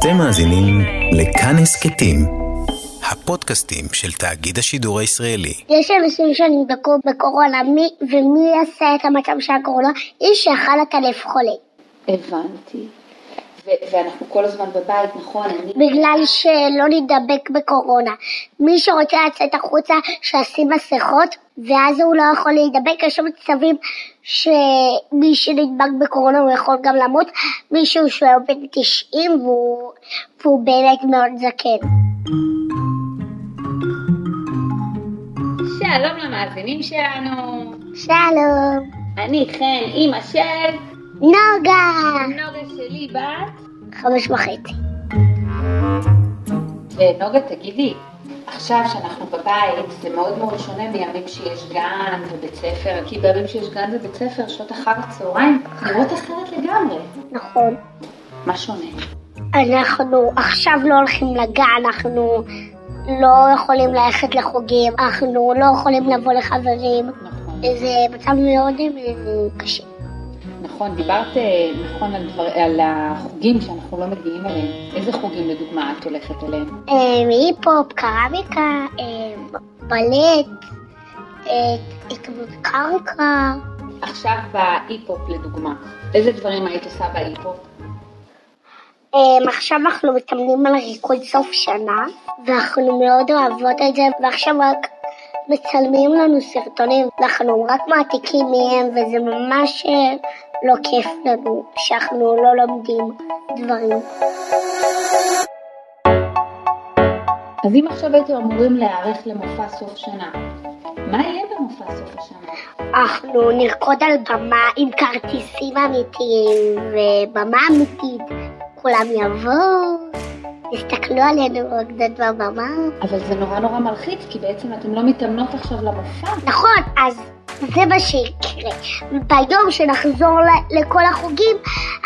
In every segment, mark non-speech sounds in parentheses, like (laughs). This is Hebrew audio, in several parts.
אתם מאזינים לכאן הסכתים, הפודקאסטים של תאגיד השידור הישראלי. יש אנשים שנדבקו בקורונה, מי, ומי עשה את המצב של הקורונה? איש שאכל את הלב חולה. הבנתי. ו- ואנחנו כל הזמן בבית, נכון? אני... בגלל שלא נדבק בקורונה. מי שרוצה לצאת החוצה, שישים מסכות, ואז הוא לא יכול להידבק. יש מצבים שמי שנדבק בקורונה הוא יכול גם למות. מישהו שהוא בן 90 והוא, והוא באמת מאוד זקן. שלום למאזינים שלנו. שלום, אני חן, אימא של נוגה! נוגה שלי בת. חמש וחצי. ונוגה, תגידי, עכשיו שאנחנו בבית, זה מאוד מאוד שונה מימים שיש גן ובית ספר, כי בימים שיש גן ובית ספר, שעות אחר הצהריים נראות אחרת לגמרי. נכון. מה שונה? אנחנו עכשיו לא הולכים לגן, אנחנו לא יכולים ללכת לחוגים, אנחנו לא יכולים לבוא לחברים. נכון. זה מצב מאוד אה, קשה. נכון, דיברת אה, נכון על, דבר, על החוגים שאנחנו לא מגיעים אליהם. איזה חוגים לדוגמה את הולכת אליהם? אה, היפ-הופ, קרמיקה, אה, בלט, קרקע. עכשיו בהיפ-הופ לדוגמה. איזה דברים היית עושה בהיפ-הופ? עכשיו אנחנו מתאמנים על ריקוד סוף שנה, ואנחנו מאוד אוהבות את זה, ועכשיו רק מצלמים לנו סרטונים, אנחנו רק מעתיקים מהם, וזה ממש אה, לא כיף לנו שאנחנו לא לומדים דברים. אז אם עכשיו הייתם אמורים להיערך למופע סוף שנה, מה יהיה במופע סוף השנה? אנחנו נרקוד על במה עם כרטיסים אמיתיים ובמה אמיתית. כולם יבואו, יסתכלו עלינו רוקדות בבמה. אבל זה נורא נורא מלחיץ, כי בעצם אתם לא מתאמנות עכשיו למופע. נכון, אז זה מה שיקרה. ביום שנחזור לכל החוגים,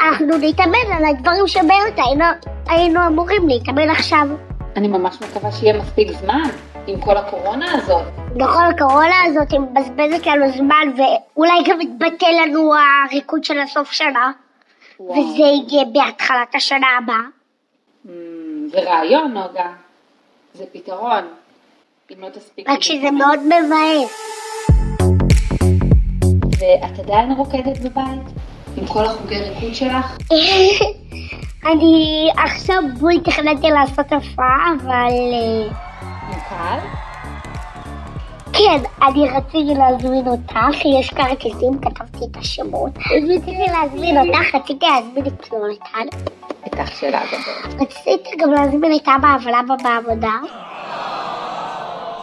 אנחנו נתאמן על הדברים שבאמת היינו, היינו אמורים להתאמן עכשיו. אני ממש מקווה שיהיה מספיק זמן עם כל הקורונה הזאת. נכון, הקורונה הזאת היא מבזבזת לנו זמן, ואולי גם יתבטל לנו הריקוד של הסוף שנה, וואו. וזה יהיה בהתחלת השנה הבאה. Mm, זה רעיון, נוגה. זה פתרון. אם לא תספיק... רק שזה מאוד מבאס. ואת עדיין רוקדת בבית? עם כל החוגי ריקוד שלך? (laughs) אני עכשיו בול תכננתי לעשות הופעה, אבל אה, עם קהל? כן, אני רציתי להזמין אותך, יש כרטיסים, כתבתי את השמות. רציתי להזמין אותך, רציתי להזמין את יונתן. את אח שלה הגדול. רציתי גם להזמין את אבא אבל אבא בעבודה.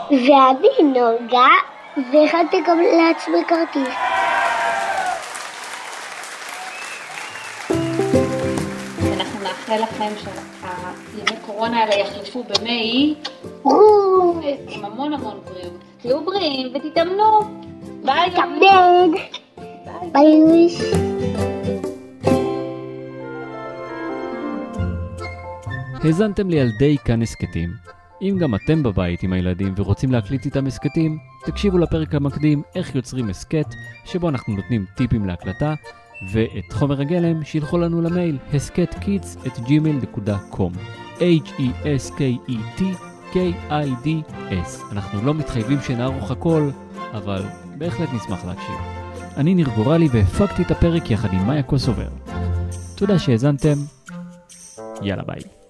ואני נוגה, והכנתי גם לעצמי כרטיס. אנחנו נאחל לכם שהימי קורונה האלה יחלפו במאי עם המון המון בריאות. תהיו בריאים ותתאמנו. ביי. תמיד. ביי. האזנתם לילדי כאן הסכתים. אם גם אתם בבית עם הילדים ורוצים להקליט איתם הסכתים, תקשיבו לפרק המקדים איך יוצרים הסכת, שבו אנחנו נותנים טיפים להקלטה, ואת חומר הגלם שילחו לנו למייל הסכתקידס את gmail.com k-i-d-s אנחנו לא מתחייבים שנערוך הכל, אבל בהחלט נשמח להקשיב. אני ניר גורלי והפקתי את הפרק יחד עם מאיה קוסובר. תודה שהאזנתם, יאללה ביי.